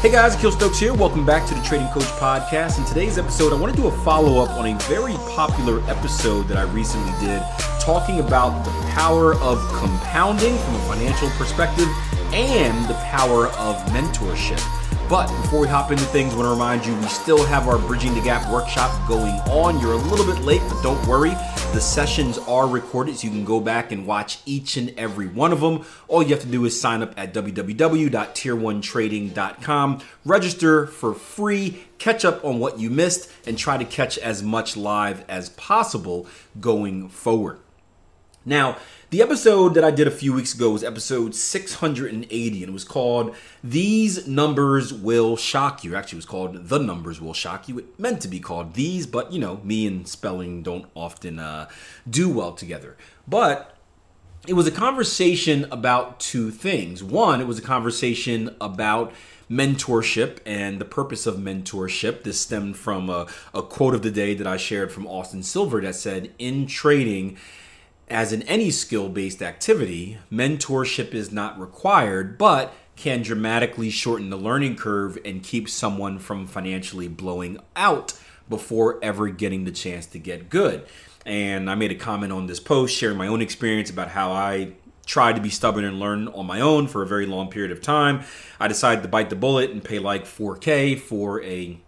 Hey guys, Akil Stokes here. Welcome back to the Trading Coach Podcast. In today's episode, I want to do a follow up on a very popular episode that I recently did talking about the power of compounding from a financial perspective and the power of mentorship. But before we hop into things, I want to remind you we still have our Bridging the Gap workshop going on. You're a little bit late, but don't worry. The sessions are recorded, so you can go back and watch each and every one of them. All you have to do is sign up at www.tier1trading.com, register for free, catch up on what you missed, and try to catch as much live as possible going forward. Now, the episode that I did a few weeks ago was episode 680, and it was called These Numbers Will Shock You. Actually, it was called The Numbers Will Shock You. It meant to be called These, but you know, me and spelling don't often uh, do well together. But it was a conversation about two things. One, it was a conversation about mentorship and the purpose of mentorship. This stemmed from a, a quote of the day that I shared from Austin Silver that said, In trading, as in any skill based activity, mentorship is not required, but can dramatically shorten the learning curve and keep someone from financially blowing out before ever getting the chance to get good. And I made a comment on this post sharing my own experience about how I tried to be stubborn and learn on my own for a very long period of time. I decided to bite the bullet and pay like 4K for a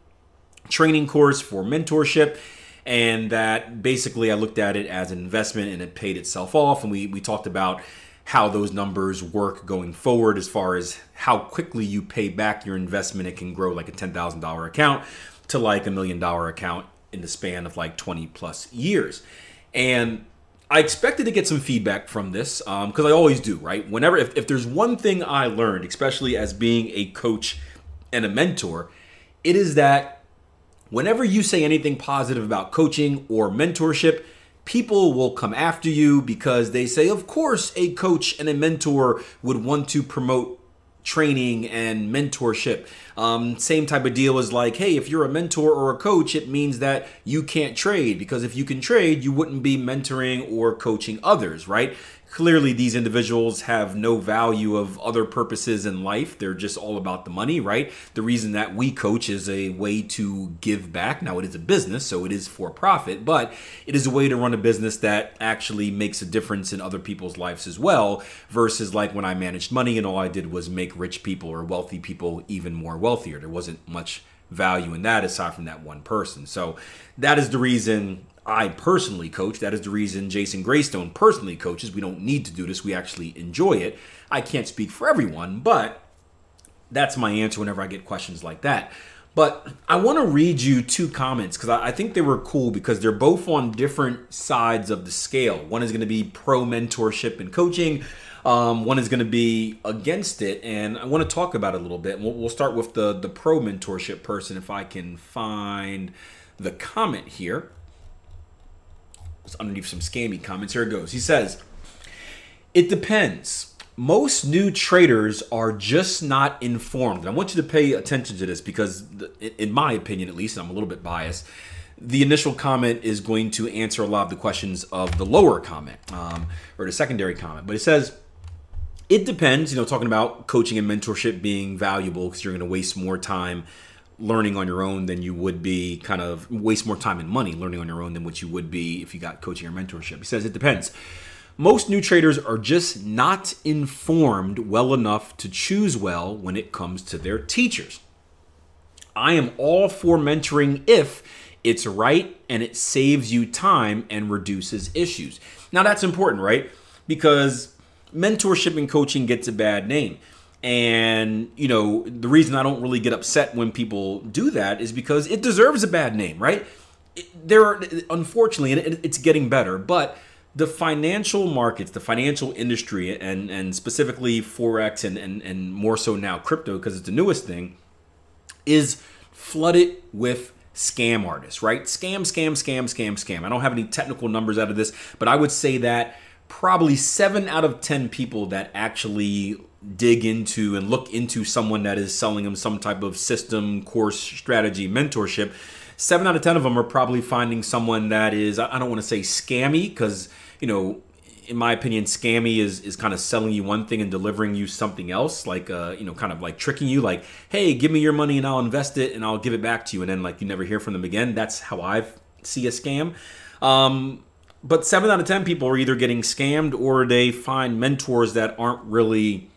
training course for mentorship and that basically I looked at it as an investment and it paid itself off. And we, we talked about how those numbers work going forward as far as how quickly you pay back your investment. It can grow like a $10,000 account to like a million dollar account in the span of like 20 plus years. And I expected to get some feedback from this because um, I always do, right? Whenever, if, if there's one thing I learned, especially as being a coach and a mentor, it is that whenever you say anything positive about coaching or mentorship, people will come after you because they say, of course, a coach and a mentor would want to promote training and mentorship. Um, same type of deal as like, hey, if you're a mentor or a coach, it means that you can't trade because if you can trade, you wouldn't be mentoring or coaching others, right? Clearly these individuals have no value of other purposes in life. They're just all about the money right? The reason that we coach is a way to give back. Now it is a business so it is for profit but it is a way to run a business that actually makes a difference in other people's lives as well versus like when i managed money and all i did was make rich people or wealthy people even more wealthier. There wasn't much value in that aside from that one person so that is the reason I personally coach. That is the reason Jason Graystone personally coaches. We don't need to do this. We actually enjoy it. I can't speak for everyone, but that's my answer whenever I get questions like that. But I want to read you two comments because I think they were cool because they're both on different sides of the scale. One is going to be pro mentorship and coaching. Um, one is going to be against it, and I want to talk about it a little bit. We'll, we'll start with the the pro mentorship person if I can find the comment here. It's underneath some scammy comments. Here it goes. He says, It depends. Most new traders are just not informed. And I want you to pay attention to this because, in my opinion at least, I'm a little bit biased, the initial comment is going to answer a lot of the questions of the lower comment um, or the secondary comment. But it says, it depends, you know, talking about coaching and mentorship being valuable because you're going to waste more time learning on your own than you would be kind of waste more time and money learning on your own than what you would be if you got coaching or mentorship. He says it depends. Most new traders are just not informed well enough to choose well when it comes to their teachers. I am all for mentoring if it's right and it saves you time and reduces issues. Now, that's important, right? Because mentorship and coaching gets a bad name. And, you know, the reason I don't really get upset when people do that is because it deserves a bad name, right? There are, unfortunately, and it's getting better, but the financial markets, the financial industry, and, and specifically Forex and, and, and more so now crypto, because it's the newest thing, is flooded with scam artists, right? Scam, scam, scam, scam, scam. I don't have any technical numbers out of this, but I would say that probably seven out of 10 people that actually dig into and look into someone that is selling them some type of system, course, strategy, mentorship, seven out of 10 of them are probably finding someone that is, I don't want to say scammy, because, you know, in my opinion, scammy is is kind of selling you one thing and delivering you something else, like uh, you know, kind of like tricking you, like, hey, give me your money and I'll invest it and I'll give it back to you, and then like you never hear from them again. That's how I see a scam. Um, but seven out of ten people are either getting scammed or they find mentors that aren't really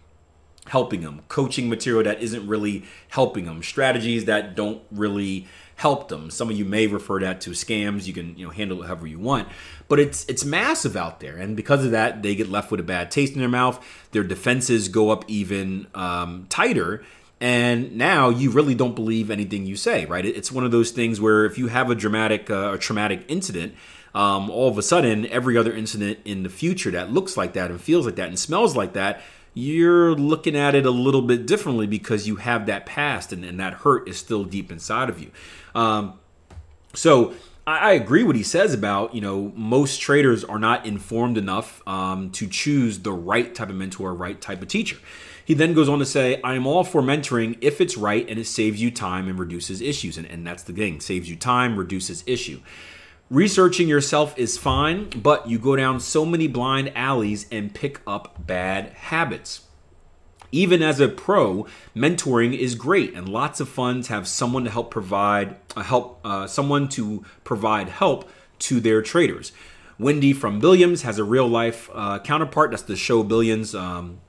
helping them, coaching material that isn't really helping them, strategies that don't really help them. Some of you may refer that to scams. You can you know handle it however you want, but it's it's massive out there, and because of that, they get left with a bad taste in their mouth. Their defenses go up even um, tighter. And now you really don't believe anything you say, right? It's one of those things where if you have a dramatic uh, or traumatic incident, um, all of a sudden, every other incident in the future that looks like that and feels like that and smells like that, you're looking at it a little bit differently because you have that past and, and that hurt is still deep inside of you. Um, so I, I, agree what he says about you know most traders are not informed enough um, to choose the right type of mentor, right type of teacher. He then goes on to say, I am all for mentoring if it's right and it saves you time and reduces issues. And, and that's the thing saves you time, reduces issue. Researching yourself is fine, but you go down so many blind alleys and pick up bad habits. Even as a pro, mentoring is great, and lots of funds have someone to help provide uh, help uh, someone to provide help to their traders. Wendy from Billions has a real life uh, counterpart. That's the show Billions. Um,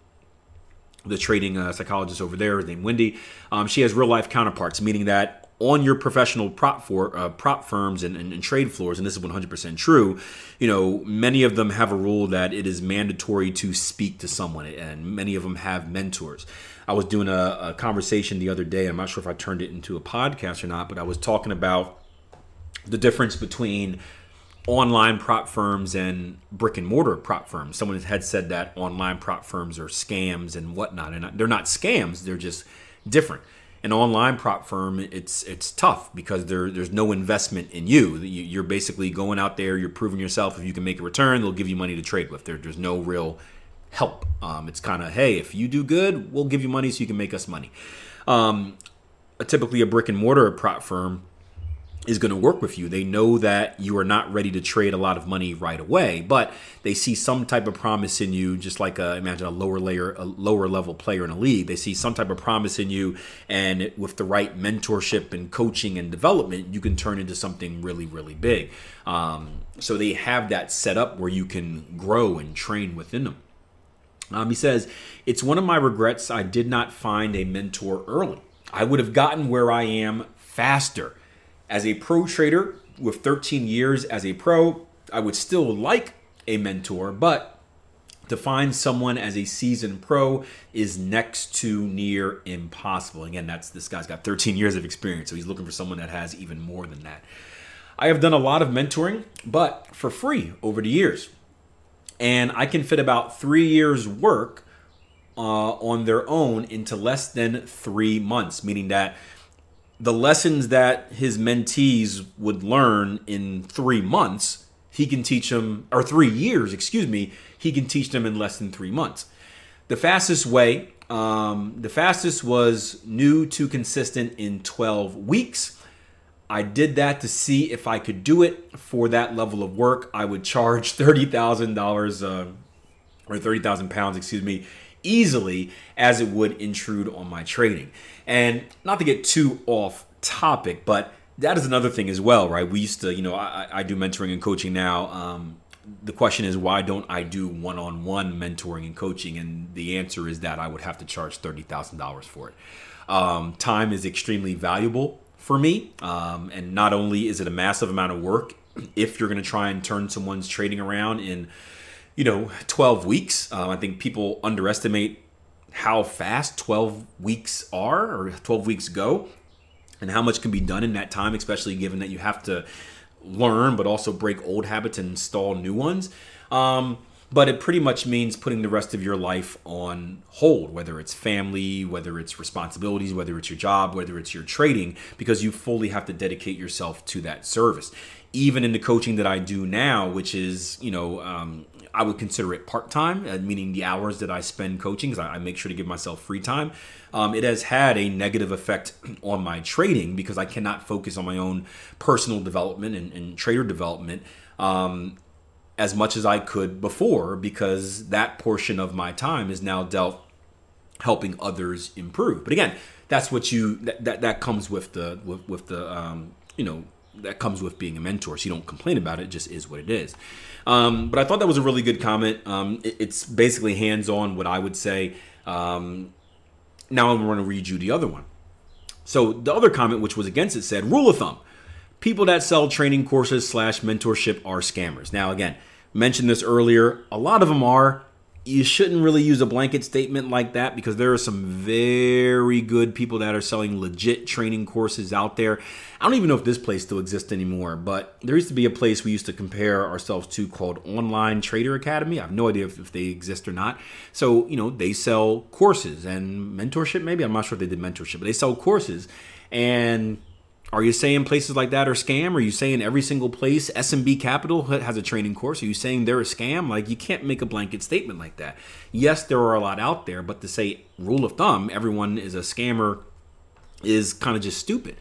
the trading uh, psychologist over there, named Wendy. Um, she has real life counterparts, meaning that on your professional prop for uh, prop firms and, and, and, trade floors, and this is 100% true. You know, many of them have a rule that it is mandatory to speak to someone, and many of them have mentors. I was doing a, a conversation the other day. I'm not sure if I turned it into a podcast or not, but I was talking about the difference between online prop firms and brick and mortar prop firms. Someone had said that online prop firms are scams and whatnot, and they're not scams; they're just different an online prop firm, it's it's tough because there there's no investment in you. You're basically going out there, you're proving yourself. If you can make a return, they'll give you money to trade with. There, there's no real help. Um, it's kind of hey, if you do good, we'll give you money so you can make us money. Um, typically, a brick and mortar prop firm is going to work with you. They know that you are not ready to trade a lot of money right away, but they see some type of promise in you, just like a, imagine a lower layer, a lower level player in a league. They see some type of promise in you, and with the right mentorship and coaching and development, you can turn into something really, really big. Um, so they have that set up where you can grow and train within them. Um, he says, It's one of my regrets I did not find a mentor early. I would have gotten where I am faster as a pro trader with 13 years as a pro, I would still like a mentor, but to find someone as a seasoned pro is next to near impossible. Again, that's this guy's got 13 years of experience, so he's looking for someone that has even more than that. I have done a lot of mentoring, but for free over the years. And I can fit about three years' work uh, on their own into less than three months, meaning that the lessons that his mentees would learn in three months, he can teach them, or three years, excuse me, he can teach them in less than three months. The fastest way, um, the fastest was new to consistent in 12 weeks. I did that to see if I could do it for that level of work. I would charge $30,000 uh, or 30,000 pounds, excuse me, easily as it would intrude on my trading. And not to get too off topic, but that is another thing as well, right? We used to, you know, I, I do mentoring and coaching now. Um, the question is, why don't I do one on one mentoring and coaching? And the answer is that I would have to charge $30,000 for it. Um, time is extremely valuable for me. Um, and not only is it a massive amount of work, if you're going to try and turn someone's trading around in you know, 12 weeks. Um, I think people underestimate how fast 12 weeks are or 12 weeks go and how much can be done in that time, especially given that you have to learn but also break old habits and install new ones. Um, but it pretty much means putting the rest of your life on hold, whether it's family, whether it's responsibilities, whether it's your job, whether it's your trading, because you fully have to dedicate yourself to that service. Even in the coaching that I do now, which is, you know, um, I would consider it part time, uh, meaning the hours that I spend coaching, because I, I, make sure to give myself free time. Um, it has had a negative effect on my trading because I cannot focus on my own personal development and, and trader development. Um, as much as I could before because that portion of my time is now dealt helping others improve. But again, that's what you that that, that comes with the with, with the um, you know that comes with being a mentor. So you don't complain about it; it just is what it is. Um, but I thought that was a really good comment. Um, it, it's basically hands on what I would say. Um, now I'm going to read you the other one. So the other comment, which was against it, said rule of thumb: people that sell training courses slash mentorship are scammers. Now again, mentioned this earlier. A lot of them are you shouldn't really use a blanket statement like that because there are some very good people that are selling legit training courses out there. I don't even know if this place still exists anymore, but there used to be a place we used to compare ourselves to called Online Trader Academy. I have no idea if, if they exist or not. So, you know, they sell courses and mentorship, maybe. I'm not sure if they did mentorship, but they sell courses. And are you saying places like that are scam? Are you saying every single place SMB Capital has a training course? Are you saying they're a scam? Like you can't make a blanket statement like that. Yes, there are a lot out there, but to say rule of thumb, everyone is a scammer is kind of just stupid.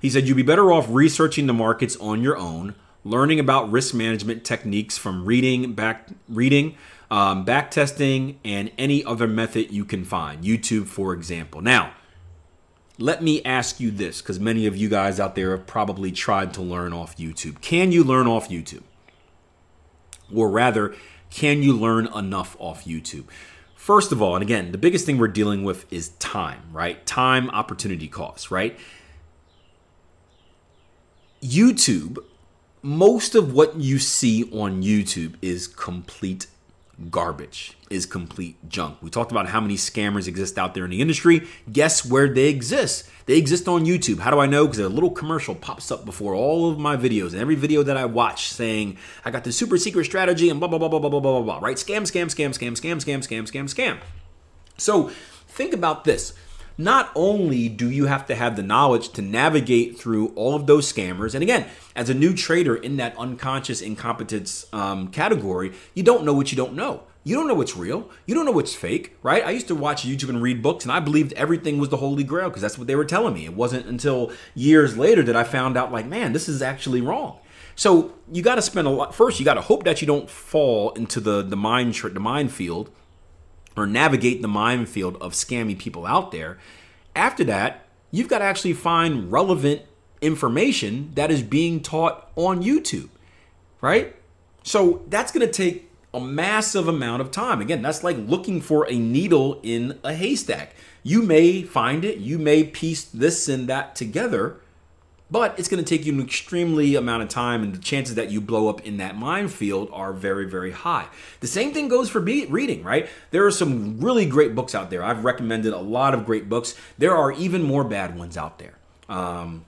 He said you'd be better off researching the markets on your own, learning about risk management techniques from reading, back reading, um, back testing, and any other method you can find. YouTube, for example. Now let me ask you this because many of you guys out there have probably tried to learn off YouTube. Can you learn off YouTube? Or rather, can you learn enough off YouTube? First of all, and again, the biggest thing we're dealing with is time, right? Time opportunity cost, right? YouTube, most of what you see on YouTube is complete garbage, is complete junk. We talked about how many scammers exist out there in the industry. Guess where they exist? They exist on YouTube. How do I know? Because a little commercial pops up before all of my videos and every video that I watch saying, I got the super secret strategy and blah, blah, blah, blah, blah, blah, blah, blah, right? Scam, scam, scam, scam, scam, scam, scam, scam, scam. So think about this. Not only do you have to have the knowledge to navigate through all of those scammers, and again, as a new trader in that unconscious incompetence um, category, you don't know what you don't know. You don't know what's real. You don't know what's fake, right? I used to watch YouTube and read books, and I believed everything was the Holy Grail because that's what they were telling me. It wasn't until years later that I found out, like, man, this is actually wrong. So you got to spend a lot. First, you got to hope that you don't fall into the the mind the minefield or navigate the minefield of scammy people out there. After that, you've got to actually find relevant information that is being taught on YouTube, right? So that's going to take a massive amount of time. Again, that's like looking for a needle in a haystack. You may find it, you may piece this and that together, but it's going to take you an extremely amount of time and the chances that you blow up in that minefield are very very high. The same thing goes for reading right? There are some really great books out there. I've recommended a lot of great books. There are even more bad ones out there. Um,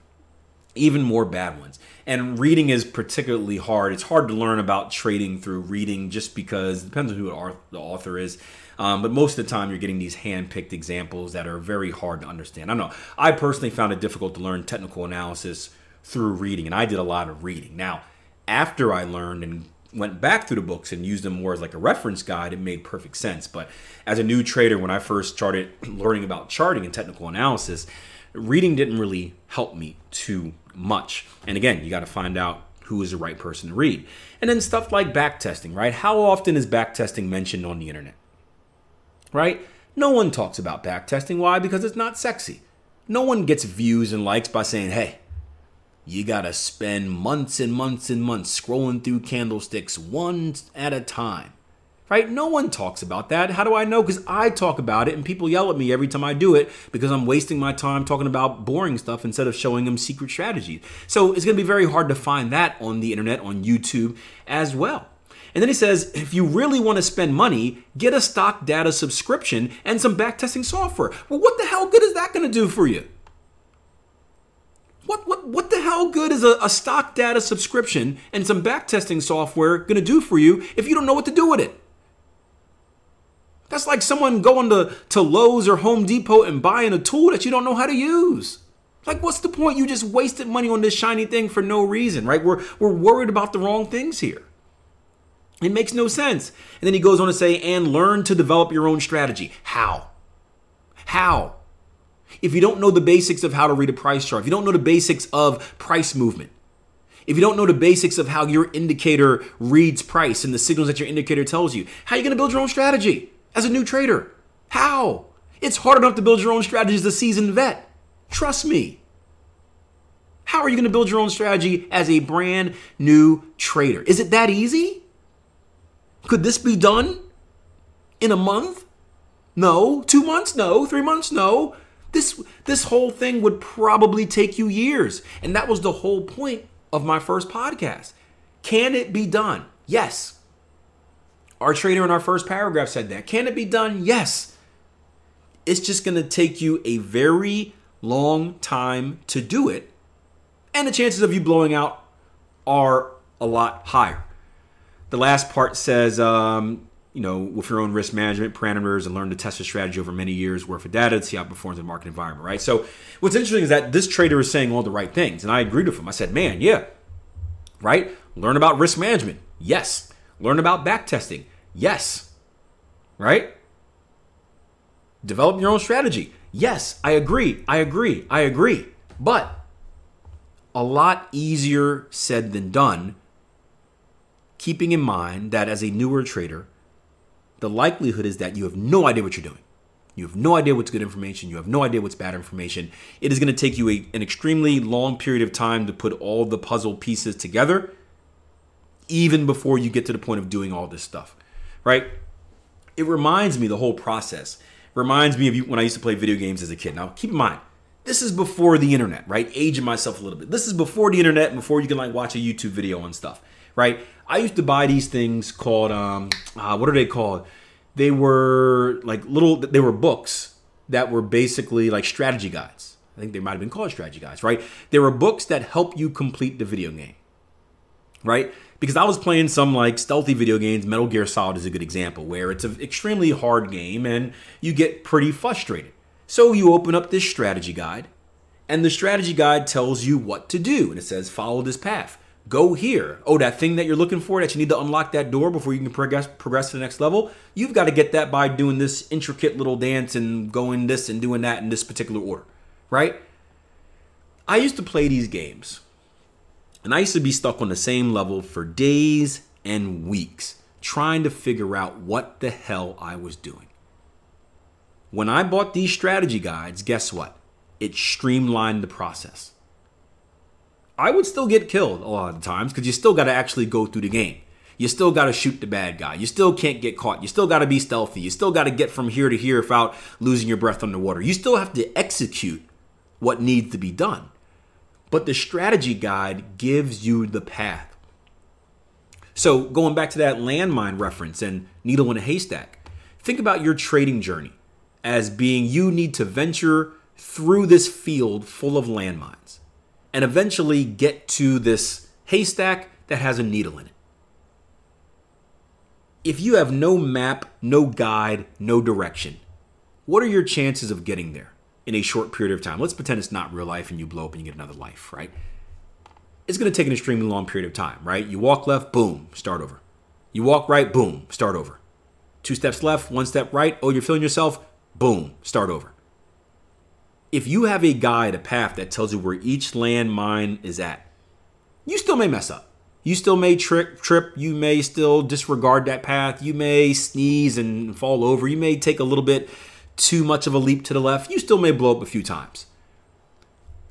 even more bad ones. And reading is particularly hard. It's hard to learn about trading through reading just because it depends on who the author is um, but most of the time, you're getting these hand-picked examples that are very hard to understand. I know. I personally found it difficult to learn technical analysis through reading, and I did a lot of reading. Now, after I learned and went back through the books and used them more as like a reference guide, it made perfect sense. But as a new trader, when I first started learning about charting and technical analysis, reading didn't really help me too much. And again, you got to find out who is the right person to read. And then stuff like backtesting, right? How often is backtesting mentioned on the internet? Right? No one talks about backtesting. Why? Because it's not sexy. No one gets views and likes by saying, hey, you gotta spend months and months and months scrolling through candlesticks one at a time. Right? No one talks about that. How do I know? Because I talk about it and people yell at me every time I do it because I'm wasting my time talking about boring stuff instead of showing them secret strategies. So it's gonna be very hard to find that on the internet, on YouTube as well. And then he says, if you really want to spend money, get a stock data subscription and some backtesting software. Well, what the hell good is that going to do for you? What, what, what the hell good is a, a stock data subscription and some backtesting software going to do for you if you don't know what to do with it? That's like someone going to, to Lowe's or Home Depot and buying a tool that you don't know how to use. Like, what's the point? You just wasted money on this shiny thing for no reason, right? We're, we're worried about the wrong things here. It makes no sense. And then he goes on to say, and learn to develop your own strategy. How? How? If you don't know the basics of how to read a price chart, if you don't know the basics of price movement, if you don't know the basics of how your indicator reads price and the signals that your indicator tells you, how are you going to build your own strategy as a new trader? How? It's hard enough to build your own strategy as a seasoned vet. Trust me. How are you going to build your own strategy as a brand new trader? Is it that easy? Could this be done in a month? No. Two months? No. Three months? No. This this whole thing would probably take you years. And that was the whole point of my first podcast. Can it be done? Yes. Our trader in our first paragraph said that. Can it be done? Yes. It's just going to take you a very long time to do it. And the chances of you blowing out are a lot higher. The last part says, um, you know, with your own risk management parameters and learn to test your strategy over many years worth of data to see how it performs in the market environment, right? So what's interesting is that this trader is saying all the right things, and I agreed with him. I said, man, yeah, right? Learn about risk management. Yes. Learn about back testing. Yes. Right? Develop your own strategy. Yes, I agree. I agree. I agree. But a lot easier said than done, keeping in mind that as a newer trader, the likelihood is that you have no idea what you're doing. You have no idea what's good information. You have no idea what's bad information. It is going to take you a, an extremely long period of time to put all the puzzle pieces together, even before you get to the point of doing all this stuff, right? It reminds me the whole process reminds me of when I used to play video games as a kid. Now, keep in mind, this is before the internet, right? Aging myself a little bit. This is before the internet and before you can like watch a YouTube video and stuff, right? I used to buy these things called um, uh, what are they called? They were like little. They were books that were basically like strategy guides. I think they might have been called strategy guides, right? There were books that help you complete the video game, right? Because I was playing some like stealthy video games. Metal Gear Solid is a good example where it's an extremely hard game and you get pretty frustrated. So you open up this strategy guide, and the strategy guide tells you what to do, and it says follow this path go here. Oh, that thing that you're looking for that you need to unlock that door before you can progress progress to the next level. You've got to get that by doing this intricate little dance and going this and doing that in this particular order, right? I used to play these games. And I used to be stuck on the same level for days and weeks trying to figure out what the hell I was doing. When I bought these strategy guides, guess what? It streamlined the process. I would still get killed a lot of times because you still got to actually go through the game. You still got to shoot the bad guy. You still can't get caught. You still got to be stealthy. You still got to get from here to here without losing your breath underwater. You still have to execute what needs to be done. But the strategy guide gives you the path. So, going back to that landmine reference and needle in a haystack, think about your trading journey as being you need to venture through this field full of landmines and eventually get to this haystack that has a needle in it. If you have no map, no guide, no direction, what are your chances of getting there in a short period of time? Let's pretend it's not real life and you blow up and you get another life, right? It's going to take an extremely long period of time, right? You walk left, boom, start over. You walk right, boom, start over. Two steps left, one step right, oh, you're feeling yourself, boom, start over if you have a guide, a path that tells you where each landmine is at, you still may mess up. You still may trip, trip. You may still disregard that path. You may sneeze and fall over. You may take a little bit too much of a leap to the left. You still may blow up a few times.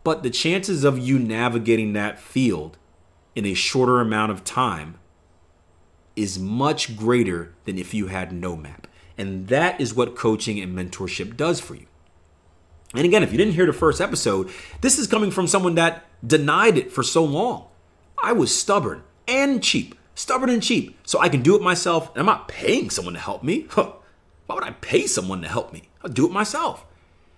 But the chances of you navigating that field in a shorter amount of time is much greater than if you had no map. And that is what coaching and mentorship does for you. And again, if you didn't hear the first episode, this is coming from someone that denied it for so long. I was stubborn and cheap, stubborn and cheap. So I can do it myself, and I'm not paying someone to help me. Huh. Why would I pay someone to help me? I'll do it myself.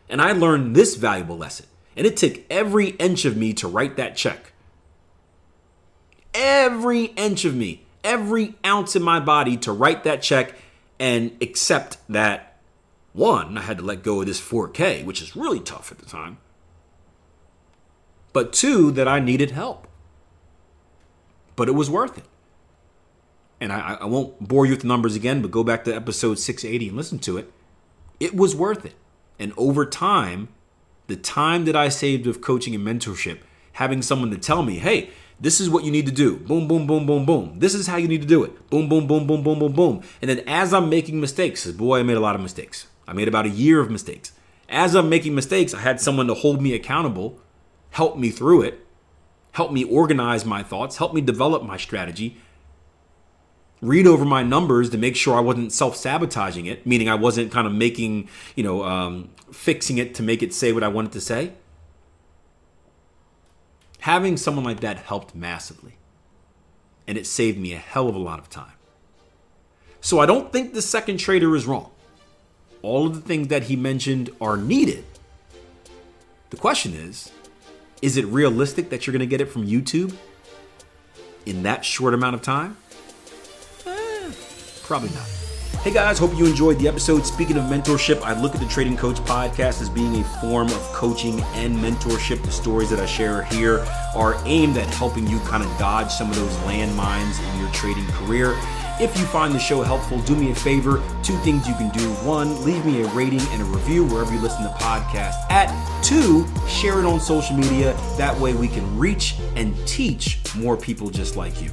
And I learned this valuable lesson. And it took every inch of me to write that check. Every inch of me, every ounce in my body to write that check and accept that one, I had to let go of this 4K, which is really tough at the time. But two, that I needed help. But it was worth it. And I, I won't bore you with the numbers again, but go back to episode 680 and listen to it. It was worth it. And over time, the time that I saved with coaching and mentorship, having someone to tell me, hey, This is what you need to do. Boom, boom, boom, boom, boom. This is how you need to do it. Boom, boom, boom, boom, boom, boom, boom. And then as I'm making mistakes, boy, I made a lot of mistakes. I made about a year of mistakes. As I'm making mistakes, I had someone to hold me accountable, help me through it, help me organize my thoughts, help me develop my strategy, read over my numbers to make sure I wasn't self sabotaging it, meaning I wasn't kind of making, you know, um, fixing it to make it say what I wanted to say. Having someone like that helped massively. And it saved me a hell of a lot of time. So I don't think the second trader is wrong. All of the things that he mentioned are needed. The question is is it realistic that you're going to get it from YouTube in that short amount of time? Eh, probably not. Hey guys, hope you enjoyed the episode. Speaking of mentorship, I look at the Trading Coach podcast as being a form of coaching and mentorship. The stories that I share here are aimed at helping you kind of dodge some of those landmines in your trading career. If you find the show helpful, do me a favor. Two things you can do. One, leave me a rating and a review wherever you listen to podcasts at. Two, share it on social media. That way we can reach and teach more people just like you.